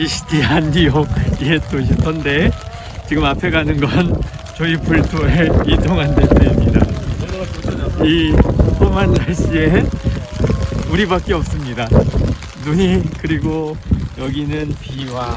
비시디안 뉴욕 옛 도시던데 지금 앞에 가는 건 저희 불토에 이동한 데입니다. 이 험한 날씨에 우리밖에 없습니다. 눈이 그리고 여기는 비와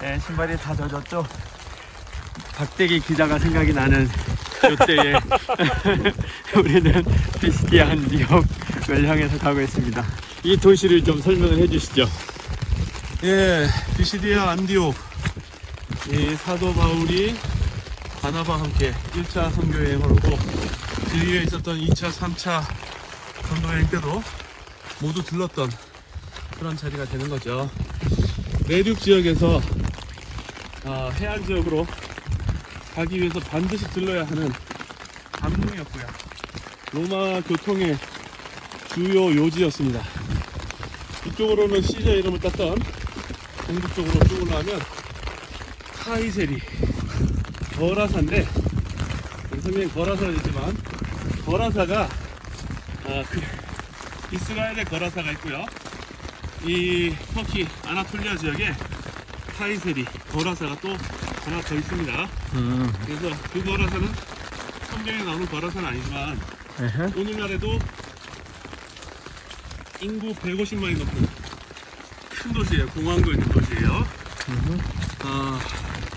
네, 신발이 다 젖었죠. 박대기 기자가 생각이 나는 이때에 우리는 비시디안 뉴욕을 향해서 가고 있습니다. 이 도시를 좀 설명을 해주시죠. 예, 비시디아 안디옥. 이 사도 바울이 바나바와 함께 1차 선교 여행을 오고 그 뒤에 있었던 2차, 3차 선교 여행 때도 모두 들렀던 그런 자리가 되는 거죠. 내륙 지역에서 아, 해안 지역으로 가기 위해서 반드시 들러야 하는 감동이었고요. 로마 교통의 주요 요지였습니다. 이쪽으로는 시저 이름을 땄던 동북 쪽으로 쭉 올라가면 카이세리 거라사인데 선생님 거라사이지만 거라사가 아, 그 이스라엘의 거라사가 있고요. 이 터키 아나톨리아 지역에 카이세리 거라사가 또 하나 더 있습니다. 음, 그래서 그 거라사는 성경에 나오는 거라사는 아니지만 에헤. 오늘날에도 인구 150만이 넘는 큰 도시예요. 공항도 있는 도시예요. 음흠. 아,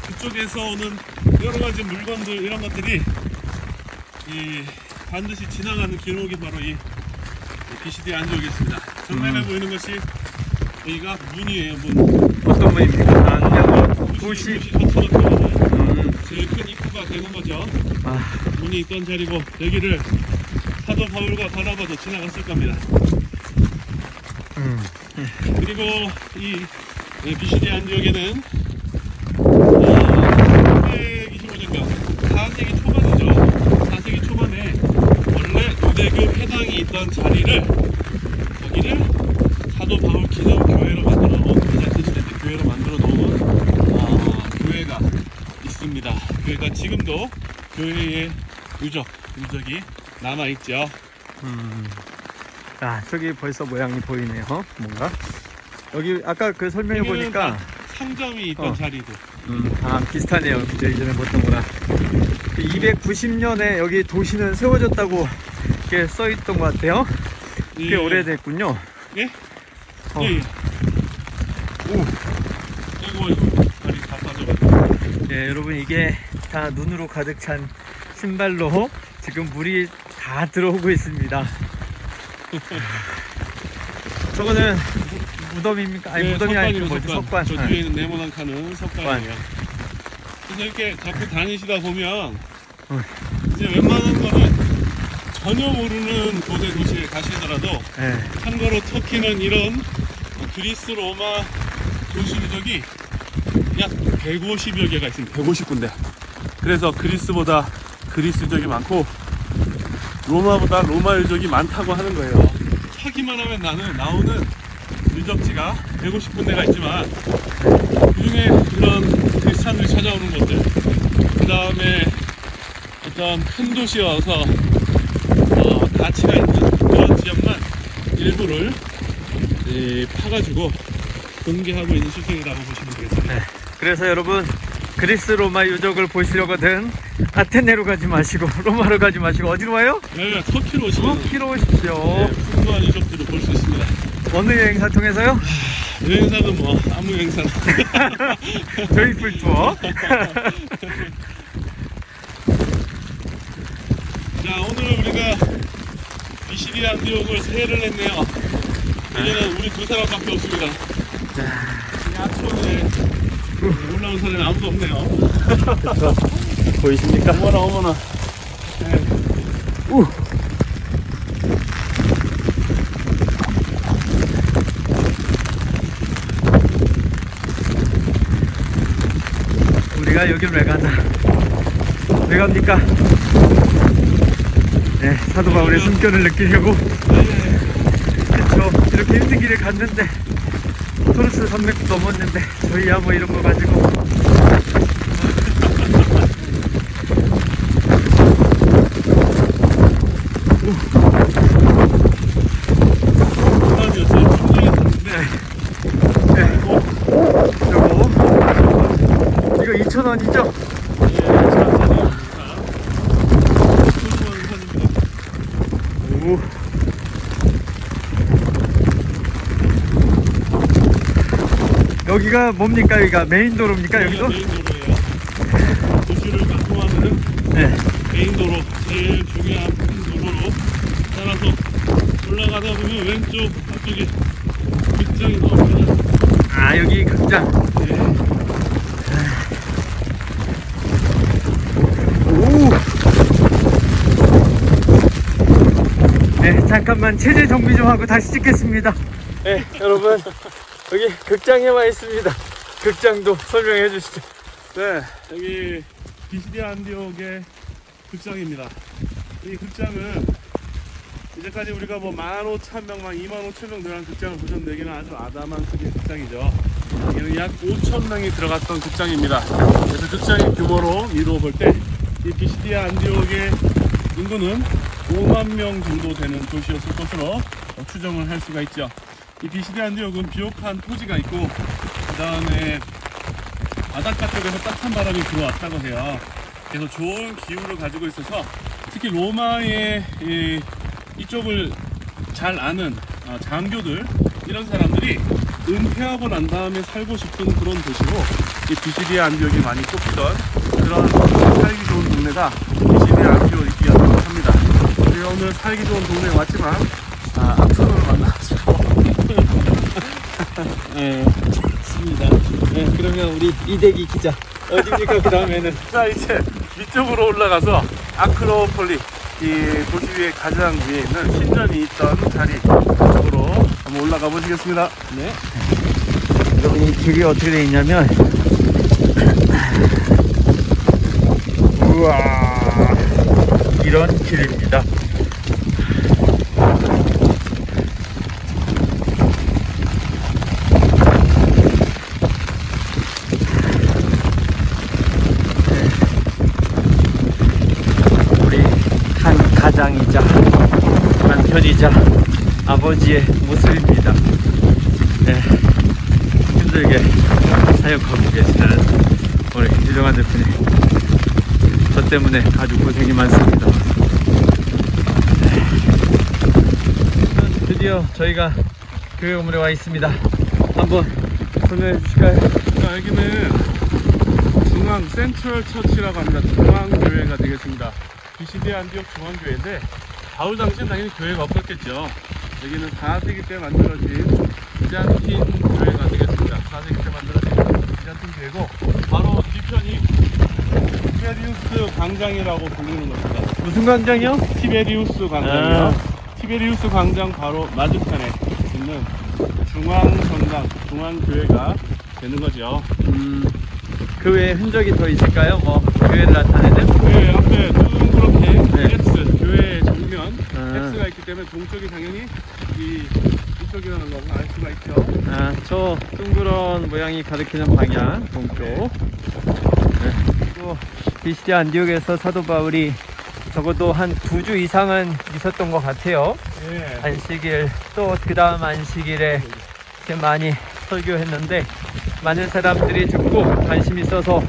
그쪽에서 오는 여러 가지 물건들 이런 것들이 이 반드시 지나가는 길목이 바로 이 BCD 안지역이었습니다. 정면에 음. 보이는 것이 여기가 문이에요. 문. 어떤? 아, 그냥 도시. 도시 음, 제일 큰 입구가 되는 거죠. 아, 문이 있던 자리고 여기를 사도 바울과 바나바도 지나갔을 겁니다. 음, 그리고 이 비시디 안지역에는 어, 325년경 4세기 초반이죠. 4세기 초반에 원래 유대교 회당이 있던 자리를 여기를 사도 바울 기념교회로 만들어 놓은 비잔트 시대 때 교회로 만들어 놓은 어, 교회가 있습니다. 그러니까 지금도 교회의 유적, 유적이 남아 있죠. 음. 아, 저기 벌써 모양이 보이네요. 뭔가. 여기 아까 그 설명해 보니까 상점이 있던 어. 자리들. 음, 아, 비슷하네요. 그죠? 이전에 봤던 거랑. 290년에 여기 도시는 세워졌다고 이렇게 써 있던 것 같아요. 꽤 예. 오래됐군요. 예? 어. 예. 오. 이거 이거 다리 다 빠져가지고. 네, 여러분 이게 다 눈으로 가득 찬 신발로 지금 물이 다 들어오고 있습니다. 저거는 무덤입니까? 아니 네, 무덤이 아니고 뭐지? 석관. 저 네. 뒤에 있는 네모난 칸은 석관이에요. 그래서 이렇게 자꾸 다니시다 보면 어. 이제 웬만한 거는 전혀 모르는 고대 도시에 가시더라도 네. 참고로 터키는 이런 그리스 로마 도시 유적이 약 150여 개가 있습니다. 150군데. 그래서 그리스보다 그리스 유적이 많고 로마보다 로마 유적이 많다고 하는 거예요. 하기만 하면 나는 나오는 유적지가 150군데가 있지만 그 중에 그런 크리스찬들이 찾아오는 곳들 그 다음에 어떤 큰 도시에 와서 어, 가치가 있는 그런 지역만 일부를 이, 파가지고 공개하고 있는 시스템이라고 보시면 되겠습니다. 네. 그래서 여러분 그리스 로마 유적을 보시려거든 아테네로 가지 마시고 로마로 가지 마시고 어디로 와요? 네, 터키로 오시면 터키로 오십시오. 네, 풍부한 유적들을 볼 수 있습니다. 어느 여행사 통해서요? 여행사는 뭐 아무 여행사나 저희 풀 투어. 자 오늘 우리가 비시리 안디옥을 세를 했네요. 이제는 우리 두 사람밖에 없습니다. 이 아촌에 올라온 사람이 아무도 없네요. 보이십니까? 어머나 어머나. 우. 우리가 여길 왜 가나? 왜 갑니까? 네, 사도 바울의 숨결을 느끼려고. 그쵸. 이렇게 힘든 길을 갔는데, 토르스 산맥도 넘었는데, 저희야 뭐 이런 거 가지고. 사람이었어요. 굉장히 네. 네. 원이죠? 예. 오. 여기가 뭡니까? 여기가 메인 도로입니까? 여기가 여기도? 메인 도로예요. 도시를 관통하는 네. 메인 도로, 제일 중요한 큰 도로로 따라서 올라가다 보면 왼쪽 앞쪽에 극장이 나옵니다. 아 여기 극장. 예. 오. 네, 잠깐만 체제 정비 좀 하고 다시 찍겠습니다. 네, 여러분 여기 극장에 와 있습니다. 극장도 설명해 주시죠. 네, 여기 비시디 안디옥의 극장입니다. 이 극장은 이제까지 우리가 뭐 15,000명만 25,000명 들어간 극장을 보셨는데 여기는 아주 아담한 크기의 극장이죠. 여기는 약 5,000명이 들어갔던 극장입니다. 그래서 극장의 규모로 이루어 볼 때이 비시디 안디옥의 인구는 5만 명 정도 되는 도시였을 것으로 추정을 할 수가 있죠. 이 비시디 안디옥은 비옥한 토지가 있고 그 다음에 바닷가 쪽에서 따뜻한 바람이 들어왔다고 해요. 그래서 좋은 기후를 가지고 있어서 특히 로마의 이, 이쪽을 잘 아는 아, 장교들 이런 사람들이 은퇴하고 난 다음에 살고 싶은 그런 도시로 이 비시디아 안디옥이 많이 꼽히던 그런 살기 좋은 동네가 비시디아 합니다. 우리가 오늘 살기 좋은 동네에 왔지만 아, 악선을 만나가지고 네, 좋습니다. 네, 그러면 우리 이대기 기자 어디입니까? 그 다음에는 자 이제 위쪽으로 올라가서 아크로폴리 이 도시 위에 가장 위에 있는 신전이 있던 자리 쪽으로 한번 올라가 보시겠습니다. 네. 여러분 이 길이 어떻게 되어 있냐면 우와 이런 길입니다. 우리 한 가장이자 남편이자 아버지의 모습입니다. 네, 힘들게 사역하고 계시는 우리 유정한 대표님. 저 때문에 아주 고생이 많습니다. 네. 드디어 저희가 교회 건물에 와 있습니다. 한번 설명해 주실까요? 자 여기는 중앙 센트럴 처치라고 합니다. 중앙교회가 되겠습니다. BCD 안디옥 중앙교회인데 바울 당시엔 당연히 교회가 없었겠죠. 여기는 4세기 때 만들어진 비잔틴 교회가 되겠습니다. 4세기 때 만들어진 비잔틴 교회고 바로 뒤편이 티베리우스 광장이라고 불리는 겁니다. 무슨 광장이요? 티베리우스 광장이요. 티베리우스 광장 바로 맞은편에 있는 중앙성당, 중앙교회가 되는 거죠. 음, 그 외에 흔적이 더 있을까요? 뭐 교회를 나타내는? 네, 앞에 둥그렇게 네. X, 교회 정면 아. X가 있기 때문에 동쪽이 당연히 이 이쪽이라는 걸 알 수가 있죠. 아, 저 둥그런 모양이 가리키는 방향 동쪽. 네. 또 비시디 안디옥에서 사도 바울이 적어도 한 두 주 이상은 있었던 것 같아요. 네. 안식일 또 그 다음 안식일에 이렇게 많이 설교했는데 많은 사람들이 듣고 관심 있어서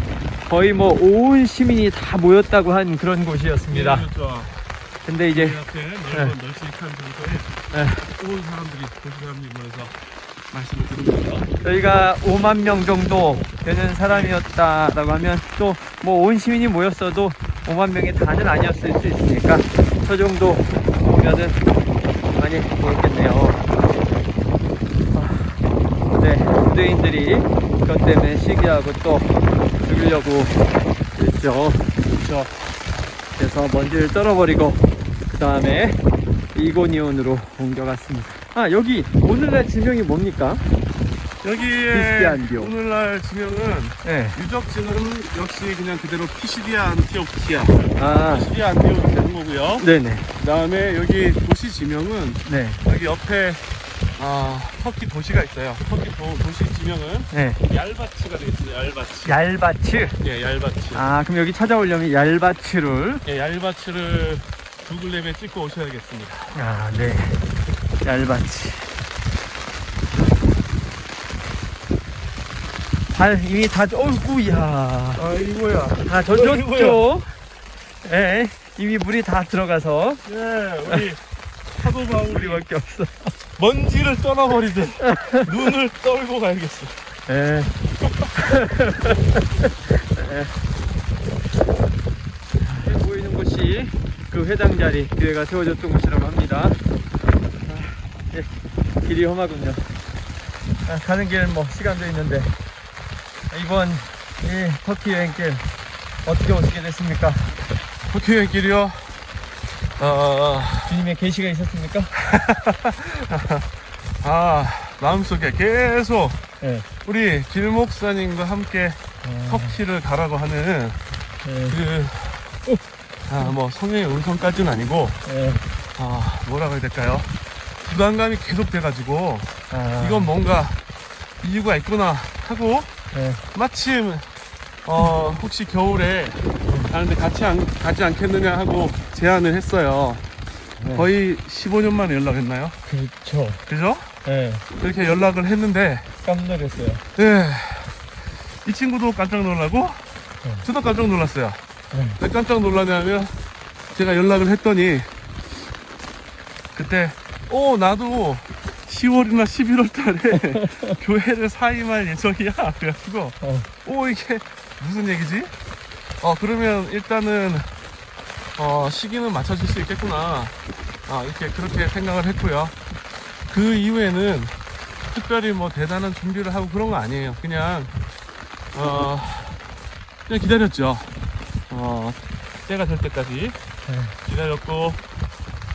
거의 뭐 온 시민이 다 모였다고 한 그런 곳이었습니다. 네, 그렇죠. 근데 이제 이 앞에 넓은 널찍한 장소에 네. 온 사람들이 도시 사람들이 모여서 말씀을 거죠. 저희가 5만 명 정도 되는 사람이었다라고 하면 또 뭐 온 시민이 모였어도 5만 명이 다는 아니었을 수 있으니까 저 정도 보면은 많이 모였겠네요. 아, 네, 유대인들이 그것 때문에 시기하고 또 죽이려고 했죠. 그렇죠. 그래서 먼지를 떨어버리고 그 다음에 이고니온으로 옮겨갔습니다. 아 여기 오늘날 지명이 뭡니까? 여기에 크리스티안디오. 오늘날 지명은 네. 유적지는 역시 그냥 그대로 피시디아 안티오키아, 아 피시디아 안티오키 되는 거고요. 네네. 그 다음에 여기 도시 지명은 네. 여기 옆에 아, 터키 도시가 있어요. 터키 도, 도시 지명은 네. 얄바츠가 되겠습니다. 얄바츠. 얄바츠. 예, 얄바츠. 아 그럼 여기 찾아오려면 얄바츠를 예, 얄바츠를 구글맵에 찍고 오셔야겠습니다. 아 네. 얄바츠. 발 이미 다, 어이구야. 아 이거야. 다 젖었죠? 예, 이미 물이 다 들어가서 예, 우리 사도 바울이 우리밖에 없어. 먼지를 떠나버리듯 눈을 떨고 가야겠어. 예. 예. 보이는 곳이 그 회당 자리 교회가 세워졌던 곳이라고 합니다. 아, 예, 길이 험하군요. 아, 가는 길 뭐 시간도 있는데 이번 이 터키 여행길 어떻게 오시게 됐습니까? 터키 길이요. 아, 주님의 계시가 있었습니까? 아 마음속에 계속 예. 우리 길 목사님과 함께 어, 터키를 가라고 하는 예. 그, 아, 뭐, 성령의 음성까지는 아니고, 예. 아, 뭐라고 해야 될까요? 부담감이 계속 돼가지고, 아, 이건 뭔가 이유가 있구나 하고, 예. 마침, 어, 혹시 겨울에 가는데 같이 안, 가지 않겠느냐 하고 제안을 했어요. 네. 거의 15년 만에 연락했나요? 그렇죠. 그죠? 예. 그렇게 연락을 했는데, 깜놀했어요. 예, 이 친구도 깜짝 놀라고, 네. 저도 깜짝 놀랐어요. 네. 왜 깜짝 놀라냐면 제가 연락을 했더니 그때 어 나도 10월이나 11월 달에 교회를 사임할 예정이야 그래가지고 어. 오 이게 무슨 얘기지? 어 그러면 일단은 어 시기는 맞춰질 수 있겠구나 아 이렇게 그렇게 생각을 했고요 그 이후에는 특별히 뭐 대단한 준비를 하고 그런 거 아니에요 그냥 어 그냥 기다렸죠 어, 때가 될 때까지 기다렸고,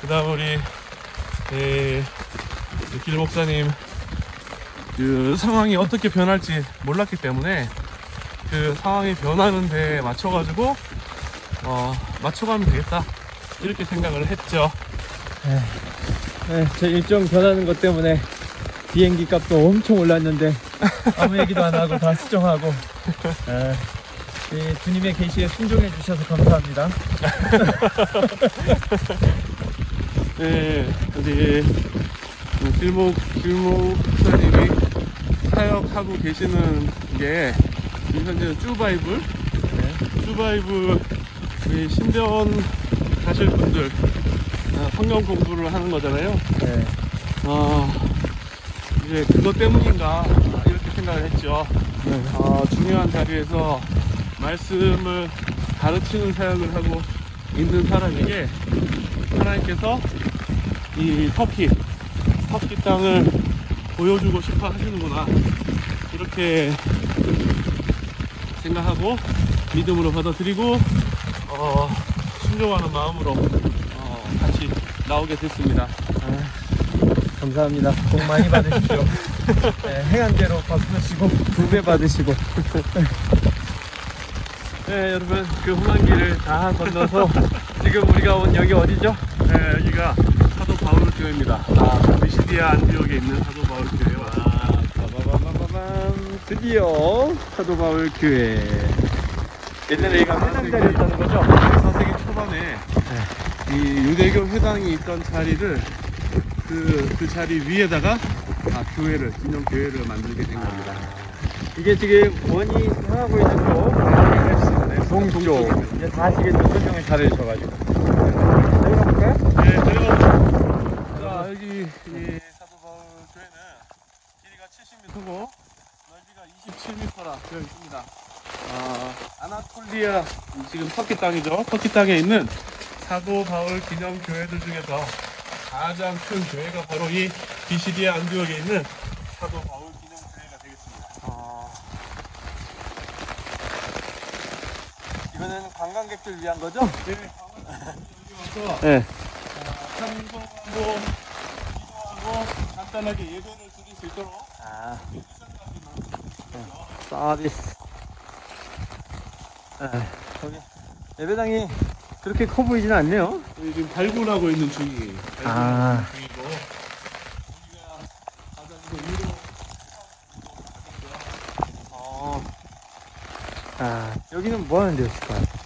그 다음 우리, 에, 이길 목사님, 그 상황이 어떻게 변할지 몰랐기 때문에, 그 상황이 변하는 데 맞춰가지고, 어, 맞춰가면 되겠다. 이렇게 생각을 했죠. 네, 제 일정 변하는 것 때문에 비행기 값도 엄청 올랐는데 아무 얘기도 안 하고 다 수정하고 네, 이 주님의 계시에 순종해 주셔서 감사합니다. 네, 우리, 그 길목, 길목 목사님이 사역하고 계시는 게, 지금 현재는 쭈바이블, 네, 쭈바이브 우리 신대원 가실 분들 아, 성경 공부를 하는 거잖아요. 네, 아 이제 그것 때문인가 아, 이렇게 생각을 했죠. 네. 아, 중요한 자리에서 말씀을 가르치는 사역을 하고 있는 사람에게 하나님께서 이 터키 터키 땅을 보여주고 싶어 하시는구나 이렇게 생각하고 믿음으로 받아들이고 어, 순종하는 마음으로 어, 같이 나오게 됐습니다. 아, 감사합니다. 복 많이 받으십시오. 네, 행한대로 갚으시고 두배 받으시고 네, 여러분 그 길을 다 건너서 지금 우리가 온 여기 어디죠? 네, 여기가 사도 바울 교회입니다. 아, 미시디아 안디옥에 있는 사도 바울 교회 와 빠바바바밤 드디어 사도 바울 교회 옛날에 여기가 회당자리였다는 거죠? 4세기 초반에 이 유대교 회당이 있던 자리를 그, 그 자리 위에다가 아, 교회를 기념 교회를 만들게 된 겁니다. 이게 지금 원이 향하고 있는 쪽 동쪽 이제 다 아시겠죠? 설명을 잘 해주셔가지고 내려볼까요? 네, 저희가 자, 여기 이 사도 바울 교회는 길이가 70m고 넓이가 27m라 되어 있습니다. 아, 아나톨리아 지금 터키 땅이죠. 터키 땅에 있는 사도 바울 기념 교회들 중에서 가장 큰 교회가 바로 이 비시디아 안디옥에 있는 사도 바울 기념 교회가 되겠습니다. 어... 이거는 관광객들 위한 거죠? 네, 여기 와서 네. 참석하고 기도하고 간단하게 예배를 드릴 수 있도록 아, 서비스. 아, 저기 예배당이 그렇게 커 보이진 않네요. 저희 지금 발굴하고 있는 중이에요. 발굴하고 아. 있는 중이고 여기가 가장 그 위로 어. 아, 여기는 뭐 하는 데였을까요?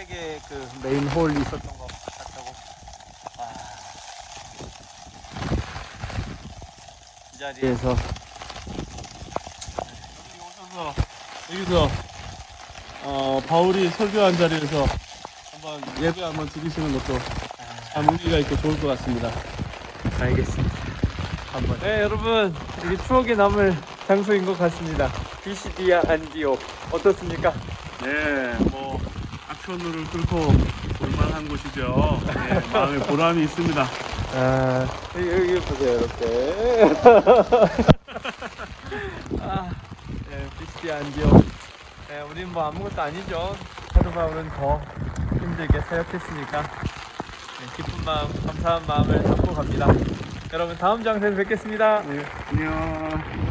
세계 그 메인 홀 있었던 거 같다고. 아. 이 자리에서 여기 오셔서 여기서 어, 바울이 설교한 자리에서 한번 예배 한번 드리시는 것도 참 의미가 있고 좋을 것 같습니다. 알겠습니다. 한번. 네 여러분 이게 추억에 남을 장소인 것 같습니다. 비시디아 안디오 어떻습니까? 네, 뭐 악천후를 뚫고 볼만한 곳이죠. 네, 마음에 보람이 있습니다. 아, 여기, 여기 보세요, 이렇게. 아, 네, 비시디아 안디오. 네, 우린 뭐 아무것도 아니죠. 사도 바울은 더 힘들게 사역했으니까. 네, 기쁜 마음, 감사한 마음을 담고 갑니다. 여러분, 다음 장소에서 뵙겠습니다. 네, 안녕.